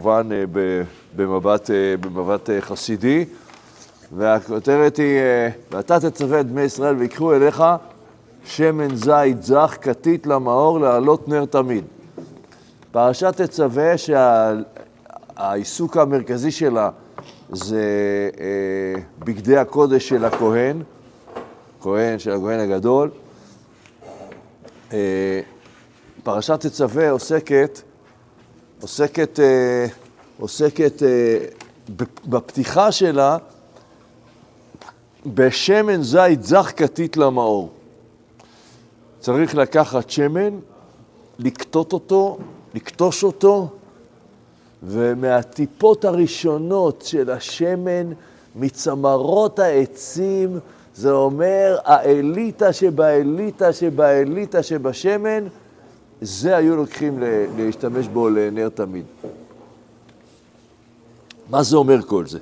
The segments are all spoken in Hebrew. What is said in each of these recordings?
כמובן במבט, במבט חסידי, והכותרת היא, ואתה תצווה את בני ישראל ויקחו אליך שמן זית זך כתית למאור להעלות נר תמיד. פרשת תצווה שהעיסוק המרכזי שלה זה בגדי הקודש של הכהן, כהן של הכהן הגדול. פרשת תצווה עוסקת עוסקת, עוסקת בפתיחה שלה בשמן זית זך כתית למאור. צריך לקחת שמן, לקטות אותו, לקטוש אותו, ומהטיפות הראשונות של השמן, מצמרות העצים, זה אומר האליטה שבאליטה שבאליטה שבשמן, זה היו לוקחים להשתמש בו לנר תמיד. מה זה אומר כל זה?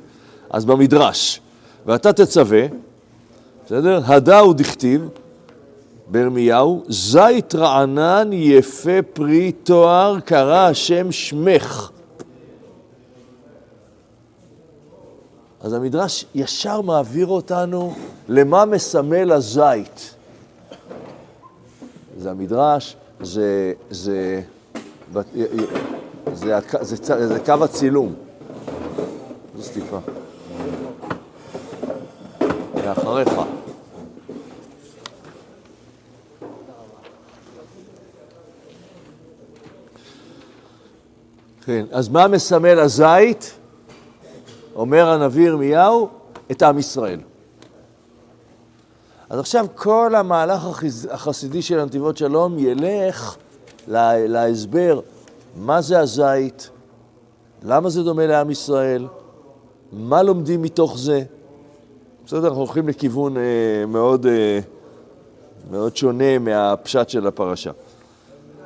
אז במדרש, ואתה תצווה, בסדר? הדאו דכתיב, בירמיהו, זית רענן יפה פרי תואר קרא השם שמך. אז המדרש ישר מעביר אותנו למה מסמל הזית. זה המדרש, זה, זה, זה, זה, זה, זה, זה קו הצילום. זו סטיפה. מאחריך. כן, אז מה מסמל הזית? אומר הנביא ירמיהו, את עם ישראל. אז עכשיו כל המהלך החסידי של הנתיבות שלום ילך להסבר מה זה הזית, למה זה דומה לעם ישראל, מה לומדים מתוך זה. בסדר, אנחנו הולכים לכיוון אה, מאוד, אה, מאוד שונה מהפשט של הפרשה.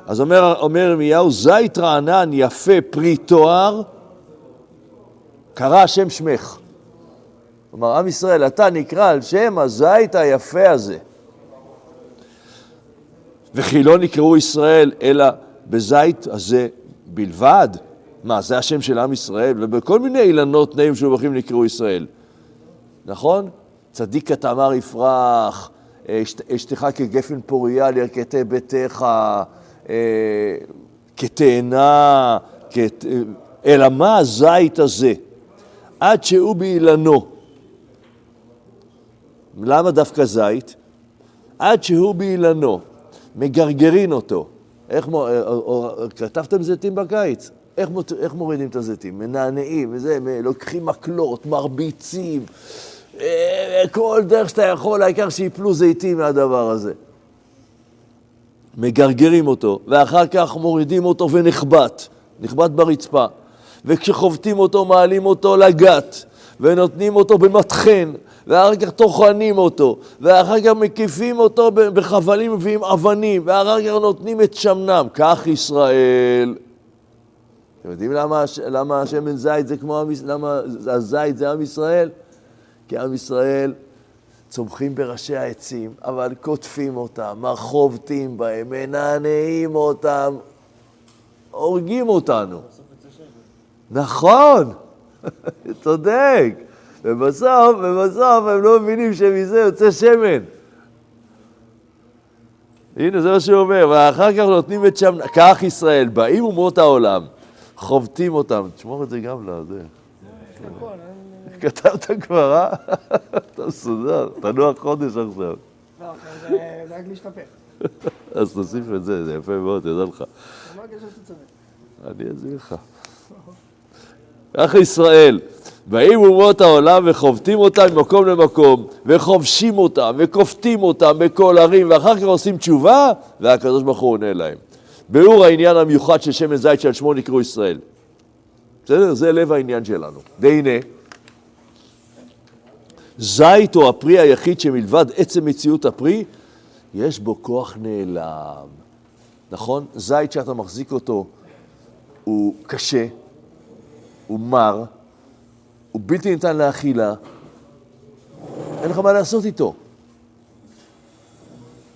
אז אומר ירמיהו, זית רענן יפה פרי תואר, קרא השם שמך. כלומר, עם ישראל, אתה נקרא על שם הזית היפה הזה. וכי לא נקראו ישראל אלא בזית הזה בלבד? מה, זה השם של עם ישראל? ובכל מיני אילנות נעים שבחים נקראו ישראל. נכון? צדיק כתמר יפרח, אשתך כגפן פוריה לירכתי ביתך, אה, כתאנה, אלא מה הזית הזה? עד שהוא באילנו. למה דווקא זית? עד שהוא באילנו, מגרגרין אותו. איך, או, או, או, כתבתם זיתים בקיץ? איך, איך מורידים את הזיתים? מנענעים, וזה, לוקחים מקלות, מרביצים, אה, כל דרך שאתה יכול, העיקר שיפלו זיתים מהדבר הזה. מגרגרים אותו, ואחר כך מורידים אותו ונחבט, נחבט ברצפה. וכשחובטים אותו, מעלים אותו לגת, ונותנים אותו במטחן, ואחר כך טוחנים אותו, ואחר כך מקיפים אותו בחבלים ועם אבנים, ואחר כך נותנים את שמנם. כך ישראל. אתם יודעים למה, למה השמן זית זה כמו, למה הזית זה עם ישראל? כי עם ישראל צומחים בראשי העצים, אבל קוטפים אותם, חובטים בהם, מנענעים אותם, הורגים אותנו. נכון, צודק. ובסוף, ובסוף הם לא מבינים שמזה יוצא שמן. הנה, זה מה שהוא אומר, ואחר כך נותנים את שם, כך ישראל, באים אומות העולם, חובטים אותם. תשמור את זה גם לזה. כתבת כבר, אה? אתה מסודר, תנוח חודש עכשיו. לא, זה רק להשתפר. אז תוסיף את זה, זה יפה מאוד, תדע לך. אני אסביר לך. כך ישראל, באים אומות העולם וחובטים אותם ממקום למקום, וכובשים אותם, וכופתים אותם בכל ערים, ואחר כך עושים תשובה, והקדוש ברוך הוא עונה להם. ביאור העניין המיוחד של שמן זית שעל שמו נקראו ישראל. בסדר? זה לב העניין שלנו. והנה, זית הוא הפרי היחיד שמלבד עצם מציאות הפרי, יש בו כוח נעלם. נכון? זית שאתה מחזיק אותו הוא קשה, הוא מר, הוא בלתי ניתן לאכילה, אין לך מה לעשות איתו.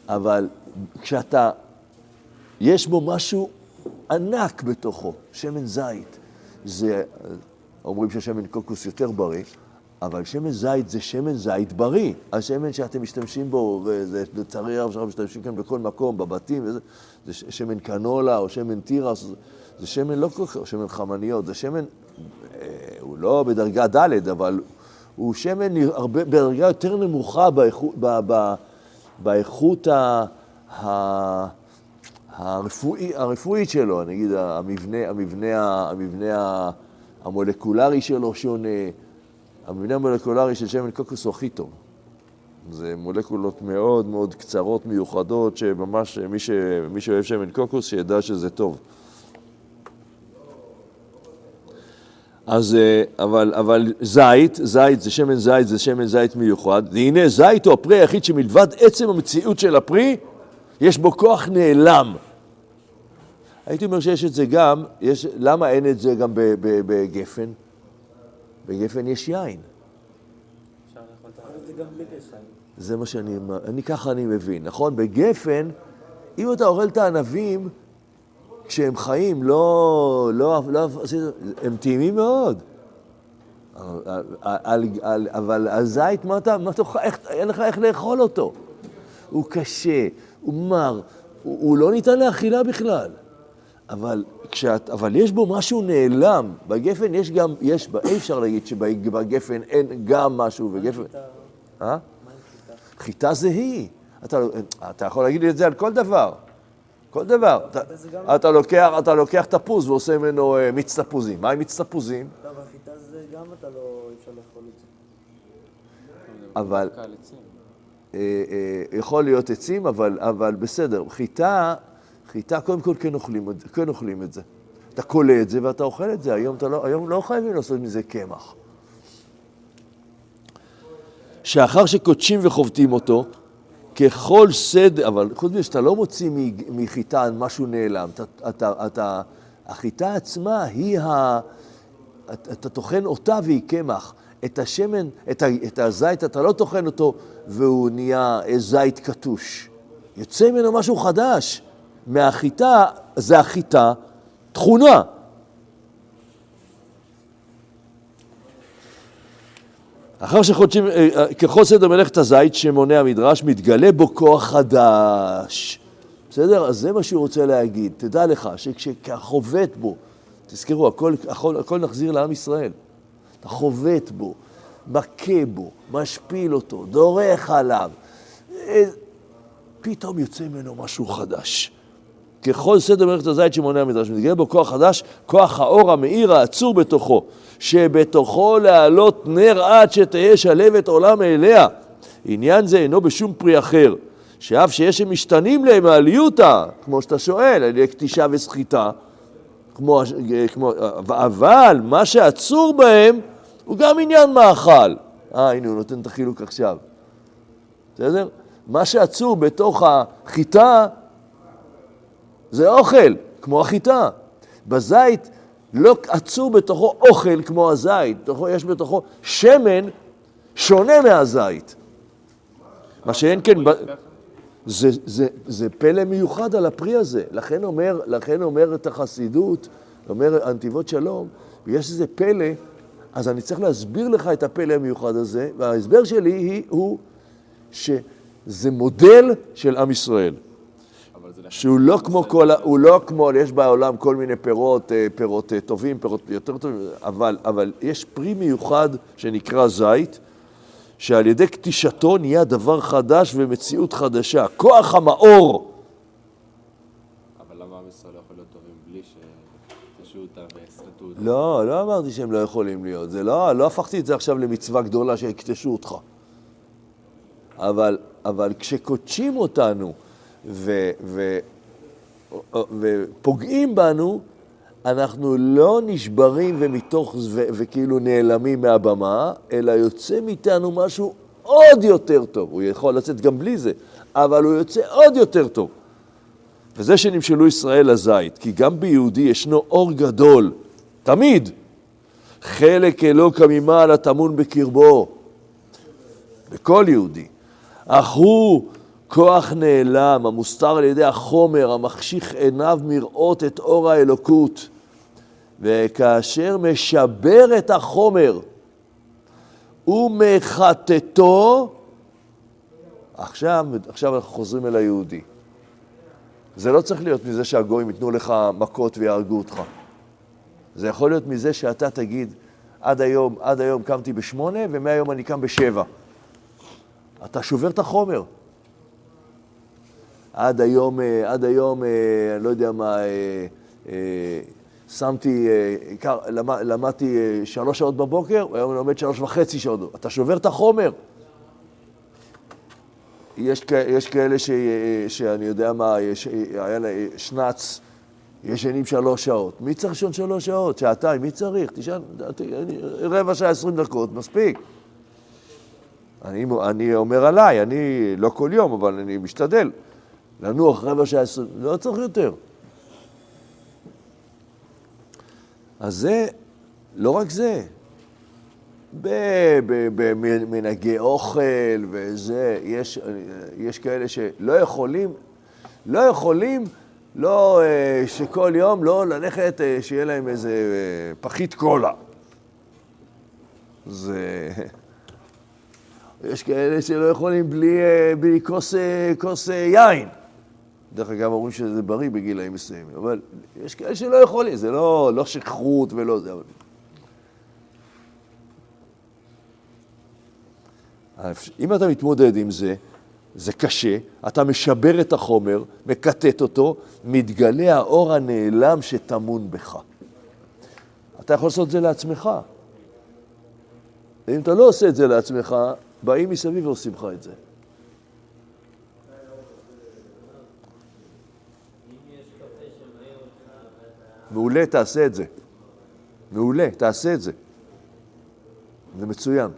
אבל כשאתה, יש בו משהו ענק בתוכו, שמן זית, זה, אומרים שהשמן קוקוס יותר בריא, אבל שמן זית זה שמן זית בריא. השמן שאתם משתמשים בו, וזה לצערי הרב שאנחנו משתמשים כאן בכל מקום, בבתים, וזה, זה שמן קנולה או שמן תירס, זה שמן לא כל כך, שמן חמניות, זה שמן, הוא לא בדרגה ד', אבל הוא שמן הרבה, בדרגה יותר נמוכה באיכות, ב, ב, באיכות ה, ה, הרפואי, הרפואית שלו, נגיד המבנה, המבנה, המבנה המולקולרי שלו שונה, המבנה המולקולרי של שמן קוקוס הוא הכי טוב. זה מולקולות מאוד מאוד קצרות, מיוחדות, שממש מי, ש, מי שאוהב שמן קוקוס, שידע שזה טוב. אז, אה, אבל, אבל זית, זית זה שמן זית, זה שמן זית מיוחד, והנה זית הוא הפרי היחיד שמלבד עצם המציאות של הפרי, יש בו כוח נעלם. הייתי אומר שיש את זה גם, יש, למה אין את זה גם בגפן? בגפן יש יין. זה מה שאני, אני ככה אני מבין, נכון? בגפן, אם אתה אוכל את הענבים, כשהם חיים, לא, לא, לא, הם טעימים מאוד. אבל הזית, מה אתה, מה אתה, איך, אין לך איך לאכול אותו. הוא קשה, הוא מר, הוא, הוא לא ניתן לאכילה בכלל. אבל, כשאת, אבל יש בו משהו נעלם. בגפן יש גם, יש, אי אפשר להגיד שבגפן אין גם משהו, בגפן... אה? חיטה זה היא. אתה, אתה יכול להגיד לי את זה על כל דבר. כל דבר. אתה, אתה, לוקח, אתה לוקח תפוז ועושה ממנו uh, מיץ תפוזים. מה עם מיץ תפוזים? טוב, החיטה זה גם אתה לא, אי אפשר לאכול את זה. אבל... אה, אה, יכול להיות עצים, אבל, אבל בסדר. חיטה, חיטה קודם כל כן אוכלים, כן אוכלים את זה. אתה קולה את זה ואתה אוכל את זה. היום, לא, היום לא חייבים לעשות מזה קמח. שאחר שקודשים וחובטים אותו, ככל סדר, אבל חוץ מזה שאתה לא מוציא מחיטה משהו נעלם, אתה, אתה, אתה, החיטה עצמה היא ה... אתה טוחן אותה והיא קמח. את השמן, את, ה, את הזית, אתה לא טוחן אותו והוא נהיה זית קטוש. יוצא ממנו משהו חדש. מהחיטה, זה החיטה תכונה. אחר שחודשים, אה, אה, ככל סדר מלאכת הזית שמונה המדרש, מתגלה בו כוח חדש. בסדר? אז זה מה שהוא רוצה להגיד. תדע לך שכשחובט בו, תזכרו, הכל, הכל, הכל נחזיר לעם ישראל. אתה חובט בו, מכה בו, משפיל אותו, דורך עליו. אה, פתאום יוצא ממנו משהו חדש. ככל סדר מלאכת הזית שמונה המדרש, מתגלה בו כוח חדש, כוח האור המאיר העצור בתוכו. שבתוכו להעלות נר עד שתהא שלבת עולם אליה. עניין זה אינו בשום פרי אחר, שאף שיש הם משתנים להם מעליותא, כמו שאתה שואל, על ידי קטישה וסחיטה, כמו, כמו, אבל מה שעצור בהם הוא גם עניין מאכל. אה, הנה הוא נותן את החילוק עכשיו. בסדר? מה שעצור בתוך החיטה זה אוכל, כמו החיטה. בזית לא עצור בתוכו אוכל כמו הזית, בתוכו, יש בתוכו שמן שונה מהזית. מה שאין כן, זה, זה, זה פלא מיוחד על הפרי הזה. לכן אומר, לכן אומר החסידות, אומר הנתיבות שלום, ויש איזה פלא, אז אני צריך להסביר לך את הפלא המיוחד הזה, וההסבר שלי היא, הוא שזה מודל של עם ישראל. שהוא לא כמו כל, הוא לא כמו, יש בעולם כל מיני פירות, אה, פירות אה, טובים, פירות יותר טובים, אבל, אבל יש פרי מיוחד שנקרא זית, שעל ידי קטישתו נהיה דבר חדש ומציאות חדשה. כוח המאור. אבל למה עם ישראל לא יכול להיות טובים בלי שתשו אותה ויסחטו אותה? לא, לא אמרתי שהם לא יכולים להיות. זה לא, לא הפכתי את זה עכשיו למצווה גדולה שיקטשו אותך. אבל, אבל כשקודשים אותנו, ו, ו, ופוגעים בנו, אנחנו לא נשברים ומתוך, ו, וכאילו נעלמים מהבמה, אלא יוצא מאיתנו משהו עוד יותר טוב. הוא יכול לצאת גם בלי זה, אבל הוא יוצא עוד יותר טוב. וזה שנמשלו ישראל לזית, כי גם ביהודי ישנו אור גדול, תמיד. חלק אלוקא ממעלה טמון בקרבו, בכל יהודי. אך הוא כוח נעלם, המוסתר על ידי החומר, המחשיך עיניו מראות את אור האלוקות. וכאשר משבר את החומר ומחטטו, עכשיו, עכשיו אנחנו חוזרים אל היהודי. זה לא צריך להיות מזה שהגויים ייתנו לך מכות ויהרגו אותך. זה יכול להיות מזה שאתה תגיד, עד היום, עד היום קמתי בשמונה, ומהיום אני קם בשבע. אתה שובר את החומר. עד היום, אה, עד היום, אה, אני לא יודע מה, אה, שמתי, למדתי שלוש שעות בבוקר, והיום אני לומד שלוש וחצי שעות. אתה שובר את החומר. יש, יש כאלה ש, שאני יודע מה, יש, היה להם שנץ, ישנים שלוש שעות. מי צריך לישון שלוש שעות? שעתיים, מי צריך? תשאל, רבע שעה, עשרים דקות, מספיק. אני, אני אומר עליי, אני לא כל יום, אבל אני משתדל. לנוח רבע שעה, עשרים, לא צריך יותר. אז זה, לא רק זה, במנהגי אוכל וזה, יש, יש כאלה שלא יכולים, לא יכולים, לא, אה, שכל יום לא ללכת, אה, שיהיה להם איזה אה, פחית קולה. זה... יש כאלה שלא יכולים בלי, בלי כוס, כוס יין. דרך אגב, אומרים שזה בריא בגילאים מסוימים, אבל יש כאלה שלא יכולים, זה לא, לא שכרות ולא זה. אבל... אם אתה מתמודד עם זה, זה קשה, אתה משבר את החומר, מקטט אותו, מתגלה האור הנעלם שטמון בך. אתה יכול לעשות את זה לעצמך. אם אתה לא עושה את זה לעצמך, באים מסביב ועושים לך את זה. מעולה, תעשה את זה. מעולה, תעשה את זה. זה מצוין.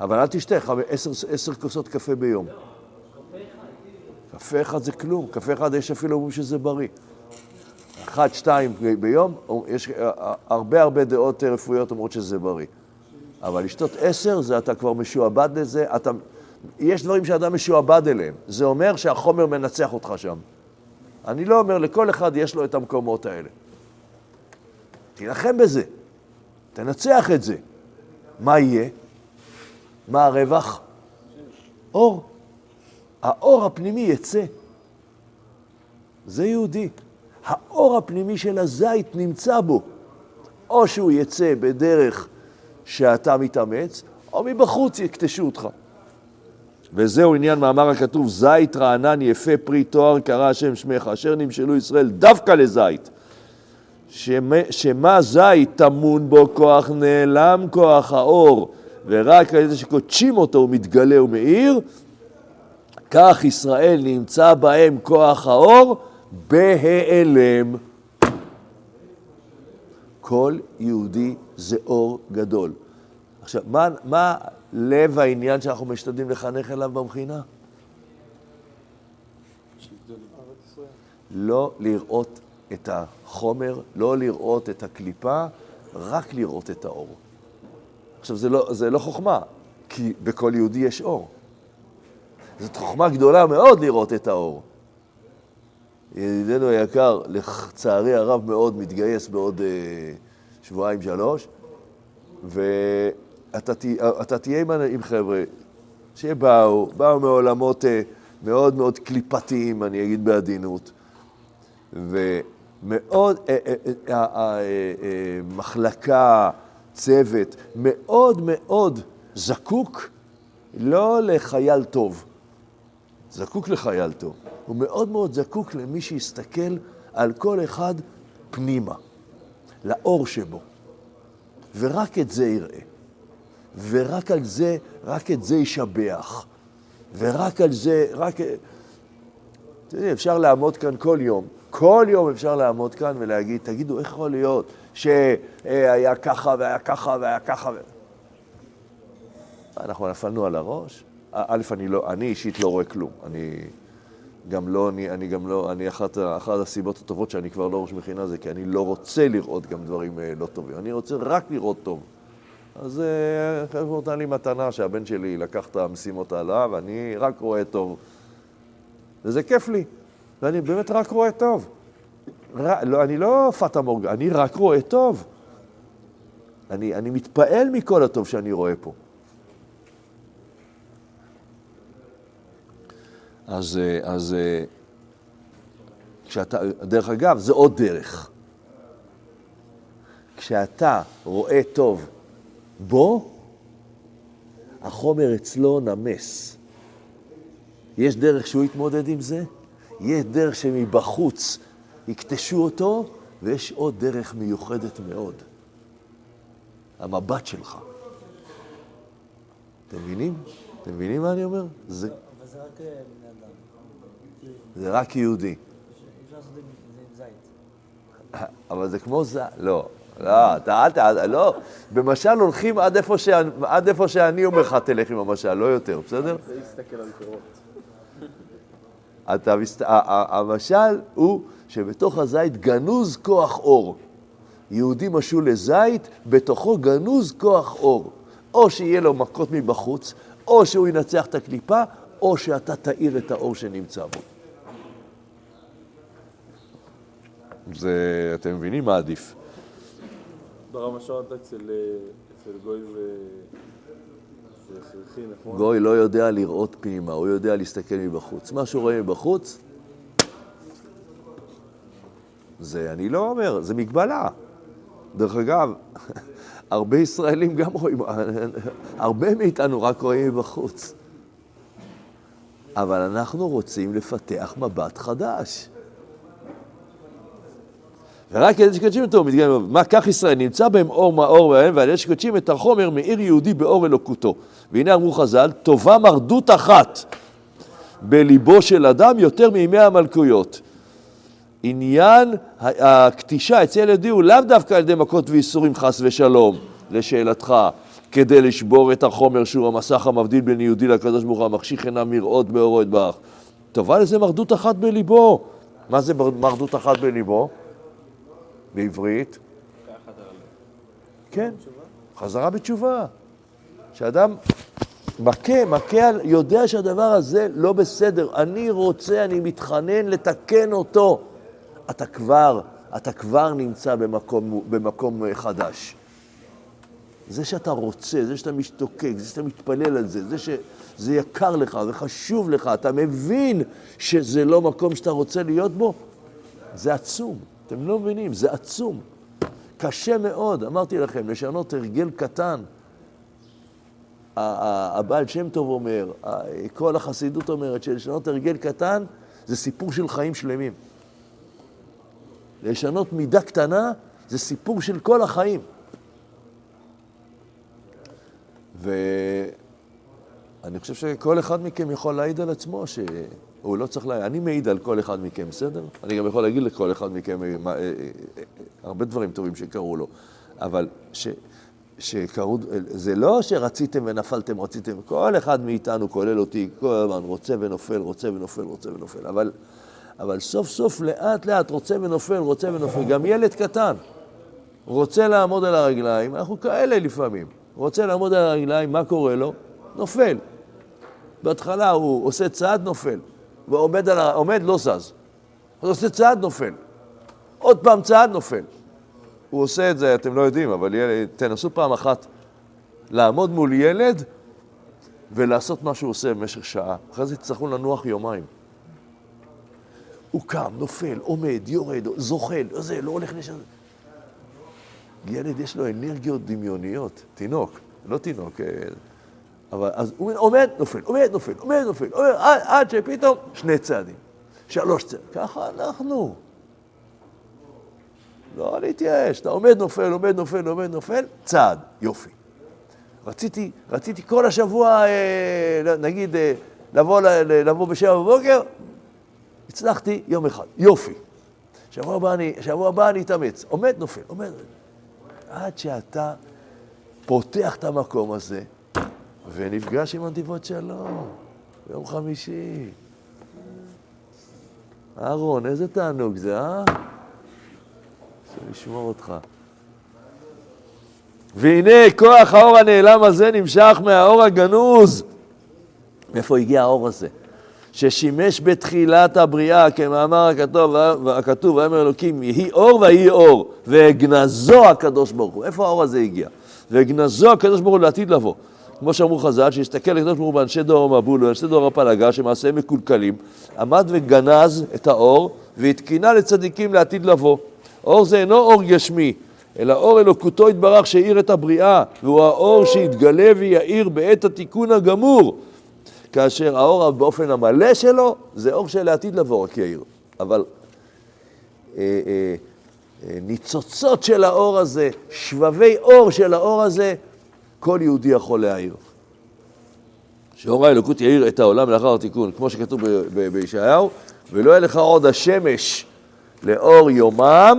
אבל אל תשתה עשר, עשר כוסות קפה ביום. קפה אחד זה כלום, קפה אחד יש אפילו אומרים שזה בריא. אחד, שתיים ביום, יש הרבה הרבה דעות רפואיות אומרות שזה בריא. אבל לשתות עשר, זה אתה כבר משועבד לזה, אתה... יש דברים שאדם משועבד אליהם. זה אומר שהחומר מנצח אותך שם. אני לא אומר, לכל אחד יש לו את המקומות האלה. תילחם בזה, תנצח את זה. מה יהיה? מה הרווח? אור. האור הפנימי יצא. זה יהודי. האור הפנימי של הזית נמצא בו. או שהוא יצא בדרך שאתה מתאמץ, או מבחוץ יקטשו אותך. וזהו עניין מאמר הכתוב, זית רענן יפה פרי תואר קרא השם שמך, אשר נמשלו ישראל דווקא לזית. שמה, זית טמון בו כוח נעלם כוח האור, ורק על ידי שקודשים אותו הוא מתגלה ומאיר, כך ישראל נמצא בהם כוח האור בהיעלם. כל יהודי זה אור גדול. עכשיו, מה, מה לב העניין שאנחנו משתדלים לחנך אליו במכינה? לא לראות את החומר, לא לראות את הקליפה, רק לראות את האור. עכשיו, זה לא, זה לא חוכמה, כי בכל יהודי יש אור. זאת חוכמה גדולה מאוד לראות את האור. ידידנו היקר, לצערי הרב מאוד, מתגייס בעוד אה, שבועיים-שלוש, ואתה תהיה עם, עם חבר'ה שבאו, באו מעולמות אה, מאוד מאוד קליפתיים, אני אגיד בעדינות, ומאוד, אה, אה, מחלקה, צוות, מאוד מאוד זקוק לא לחייל טוב, זקוק לחייל טוב. הוא מאוד מאוד זקוק למי שיסתכל על כל אחד פנימה, לאור שבו. ורק את זה יראה. ורק על זה, רק את זה ישבח. ורק על זה, רק... אתם יודעים, אפשר לעמוד כאן כל יום. כל יום אפשר לעמוד כאן ולהגיד, תגידו, איך יכול להיות שהיה ככה והיה ככה והיה ככה? אנחנו נפלנו על הראש? א', אני, לא, אני אישית לא רואה כלום. אני גם לא, אני, אני גם לא, אני אחת, אחת הסיבות הטובות שאני כבר לא ראש מכינה זה כי אני לא רוצה לראות גם דברים אה, לא טובים. אני רוצה רק לראות טוב. אז אה, חבר'ה נתן לי מתנה שהבן שלי לקח את המשימות עליו, ואני רק רואה טוב. וזה כיף לי, ואני באמת רק רואה טוב. ר, לא, אני לא פטה מורג, אני רק רואה טוב. אני, אני מתפעל מכל הטוב שאני רואה פה. אז, אה, אז אה, כשאתה, דרך אגב, זה עוד דרך. כשאתה רואה טוב בו, החומר אצלו נמס. יש דרך שהוא יתמודד עם זה, יש דרך שמבחוץ יקטשו אותו, ויש עוד דרך מיוחדת מאוד. המבט שלך. אתם מבינים? אתם מבינים מה אני אומר? זה, אבל זה רק אה, בני אדם. זה רק יהודי. זית. אבל זה כמו זה, לא, לא, אתה אל ת... לא, במשל הולכים עד איפה, ש... עד איפה שאני אומר לך תלך עם המשל, לא יותר, בסדר? זה להסתכל על פירות. ה- המשל הוא שבתוך הזית גנוז כוח אור. יהודי משול לזית, בתוכו גנוז כוח אור. או שיהיה לו מכות מבחוץ, או שהוא ינצח את הקליפה, או שאתה תאיר את האור שנמצא בו. זה, אתם מבינים מה עדיף. ברמה שרת אצל, אה, אצל גוי ו... נכון? גוי לא יודע לראות פנימה, הוא יודע להסתכל מבחוץ. מה שהוא רואה מבחוץ, זה, אני לא אומר, זה מגבלה. דרך אגב, הרבה ישראלים גם רואים, הרבה מאיתנו רק רואים מבחוץ. אבל אנחנו רוצים לפתח מבט חדש. ורק כדי שקדשים אותו, מתגלם, מה כך ישראל נמצא בהם אור מאור בהם, ועל ידי שקדשים את החומר מאיר יהודי באור אלוקותו. והנה אמרו חז"ל, טובה מרדות אחת בליבו של אדם יותר מימי המלכויות. עניין הקטישה אצל יהודי הוא לאו דווקא על ידי מכות וייסורים חס ושלום, לשאלתך, כדי לשבור את החומר שהוא המסך המבדיל בין יהודי לקדוש ברוך הוא, המחשיך עיניו מראות באורו יתברך. טובה לזה מרדות אחת בליבו. מה זה מר- מרדות אחת בליבו? בעברית? כן, חזרה בתשובה. שאדם מכה, מכה, יודע שהדבר הזה לא בסדר. אני רוצה, אני מתחנן לתקן אותו. אתה כבר, אתה כבר נמצא במקום, במקום חדש. זה שאתה רוצה, זה שאתה משתוקק, זה שאתה מתפלל על זה, זה שזה יקר לך וחשוב לך, אתה מבין שזה לא מקום שאתה רוצה להיות בו, זה עצום. אתם לא מבינים, זה עצום. קשה מאוד, אמרתי לכם, לשנות הרגל קטן. הבעל שם טוב אומר, כל החסידות אומרת שלשנות הרגל קטן זה סיפור של חיים שלמים. לשנות מידה קטנה זה סיפור של כל החיים. ואני חושב שכל אחד מכם יכול להעיד על עצמו שהוא לא צריך לה... אני מעיד על כל אחד מכם, בסדר? אני גם יכול להגיד לכל אחד מכם אה, מה, אה, אה, הרבה דברים טובים שקרו לו, אבל ש... שקרו, זה לא שרציתם ונפלתם, רציתם, כל אחד מאיתנו, כולל אותי, כל הזמן רוצה ונופל, רוצה ונופל, רוצה ונופל, אבל, אבל סוף סוף לאט לאט רוצה ונופל, רוצה ונופל, גם ילד קטן רוצה לעמוד על הרגליים, אנחנו כאלה לפעמים, רוצה לעמוד על הרגליים, מה קורה לו? נופל. בהתחלה הוא עושה צעד, נופל, ועומד על ה... עומד, לא זז. אז עושה צעד, נופל. עוד פעם צעד, נופל. הוא עושה את זה, אתם לא יודעים, אבל ילד, תנסו פעם אחת לעמוד מול ילד ולעשות מה שהוא עושה במשך שעה. אחרי זה תצטרכו לנוח יומיים. הוא קם, נופל, עומד, יורד, זוחל, זה, לא הולך לשם. ילד יש לו אנרגיות דמיוניות, תינוק, לא תינוק, אה, אבל אז הוא עומד, נופל, עומד, נופל, עומד, נופל, עומד, עד, עד שפתאום שני צעדים, שלוש צעדים, ככה אנחנו. לא להתייאש, אתה עומד, נופל, עומד, נופל, עומד, נופל, צעד, יופי. רציתי, רציתי כל השבוע, אה, נגיד, אה, לבוא, לבוא בשבע בבוקר, הצלחתי יום אחד, יופי. שבוע הבא אני, שבוע הבא אני אתאמץ. עומד, נופל, עומד. עד שאתה פותח את המקום הזה ונפגש עם הנתיבות שלום ביום חמישי. אהרון, איזה תענוג זה, אה? השם ישמור אותך. והנה כוח האור הנעלם הזה נמשך מהאור הגנוז. מאיפה הגיע האור הזה? ששימש בתחילת הבריאה, כמאמר הכתוב, הכתוב, ויאמר אלוקים, יהי אור ויהי אור, והגנזו הקדוש ברוך הוא. איפה האור הזה הגיע? והגנזו הקדוש ברוך הוא לעתיד לבוא. כמו שאמרו חז"ל, שהסתכל הקדוש ברוך הוא באנשי דור המבול ואנשי דור הפלגה, שמעשיהם מקולקלים, עמד וגנז את האור, והתקינה לצדיקים לעתיד לבוא. אור זה אינו אור גשמי, אלא אור אלוקותו יתברך שהאיר את הבריאה, והוא האור שיתגלה ויאיר בעת התיקון הגמור. כאשר האור באופן המלא שלו, זה אור שלעתיד לבוא רק יאיר. אבל אה, אה, אה, ניצוצות של האור הזה, שבבי אור של האור הזה, כל יהודי יכול להאיר. שאור האלוקות יאיר את העולם לאחר התיקון, כמו שכתוב בישעיהו, ולא יהיה לך עוד השמש לאור יומם,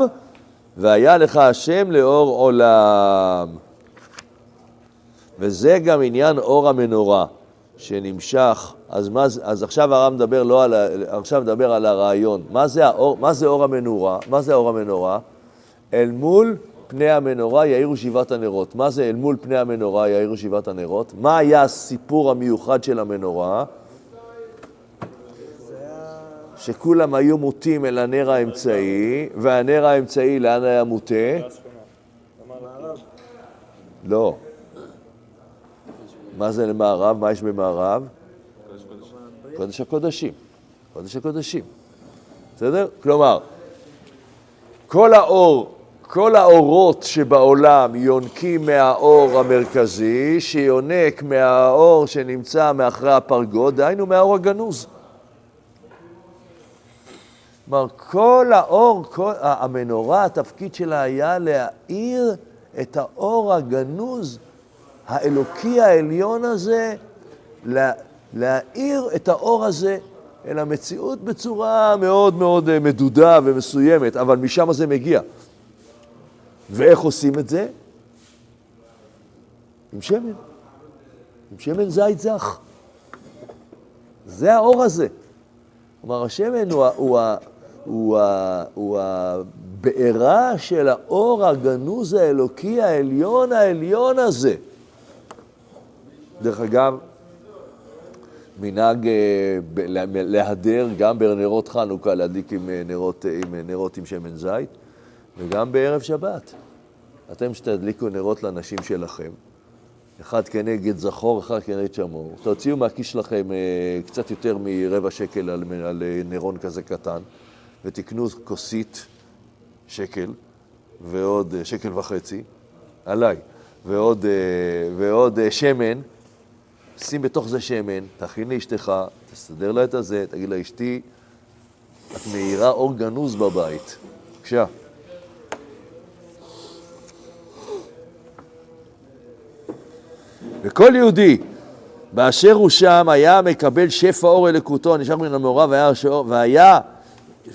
והיה לך השם לאור עולם. וזה גם עניין אור המנורה, שנמשך, אז, מה, אז עכשיו הרב מדבר, לא על, עכשיו מדבר על הרעיון. מה זה, האור, מה זה אור המנורה? מה זה אור המנורה? אל מול פני המנורה יאירו שבעת הנרות. מה זה אל מול פני המנורה יאירו שבעת הנרות? מה היה הסיפור המיוחד של המנורה? שכולם היו מוטים אל הנר האמצעי, והנר האמצעי לאן היה מוטה? לא. מה זה למערב? מה יש במערב? קודש הקודשים. קודש הקודשים. בסדר? כלומר, כל האור, כל האורות שבעולם יונקים מהאור המרכזי, שיונק מהאור שנמצא מאחרי הפרגוד, דהיינו מהאור הגנוז. כלומר, כל האור, כל, המנורה, התפקיד שלה היה להאיר את האור הגנוז, האלוקי העליון הזה, לה, להאיר את האור הזה אל המציאות בצורה מאוד מאוד אה, מדודה ומסוימת, אבל משם זה מגיע. ואיך עושים את זה? עם שמן. עם שמן זית זך. זה האור הזה. כלומר, השמן הוא, הוא, הוא, ה- הוא הבעירה של האור הגנוז האלוקי העליון העליון הזה. דרך אגב, מנהג אה, להדר גם בנרות חנוכה, להדליק עם אה, נרות, אה, עם נרות עם שמן זית, וגם בערב שבת. אתם שתדליקו נרות לנשים שלכם, אחד כנגד זכור, אחד כנגד שמור. תוציאו מהכיס שלכם אה, קצת יותר מרבע שקל על, על אה, נרון כזה קטן, ותקנו כוסית שקל, ועוד אה, שקל וחצי, עליי, ועוד, אה, ועוד אה, שמן, שים בתוך זה שמן, תכין לאשתך, תסדר לה את הזה, תגיד לה, אשתי, את מאירה אור גנוז בבית. בבקשה. וכל יהודי באשר הוא שם היה מקבל שפע אור אלוקותו הנשאר מן המנורה והיה, שאור, והיה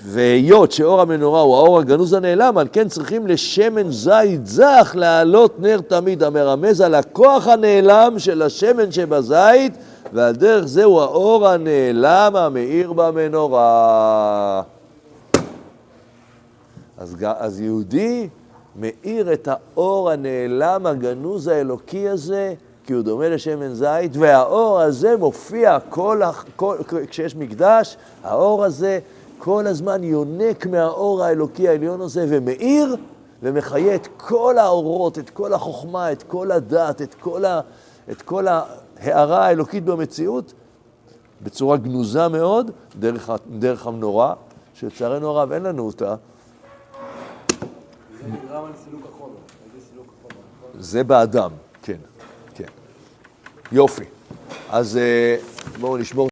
והיות שאור המנורה הוא האור הגנוז הנעלם, על כן צריכים לשמן זית זך להעלות נר תמיד, המרמז על הכוח הנעלם של השמן שבזית, ועל דרך זה הוא האור הנעלם המאיר במנורה. אז, אז יהודי מאיר את האור הנעלם, הגנוז האלוקי הזה, כי הוא דומה לשמן זית, והאור הזה מופיע כל, כל, כשיש מקדש, האור הזה כל הזמן יונק מהאור האלוקי העליון הזה ומאיר ומחיה את כל האורות, את כל החוכמה, את כל הדת, את כל, ה, את כל ההארה האלוקית במציאות, בצורה גנוזה מאוד, דרך, דרך המנורה, שלצערנו הרב אין לנו אותה, זה נגרם על סילוק החומר. איזה סילוק החומר? נכון? זה באדם, כן, כן. יופי. אז אה, בואו נשמור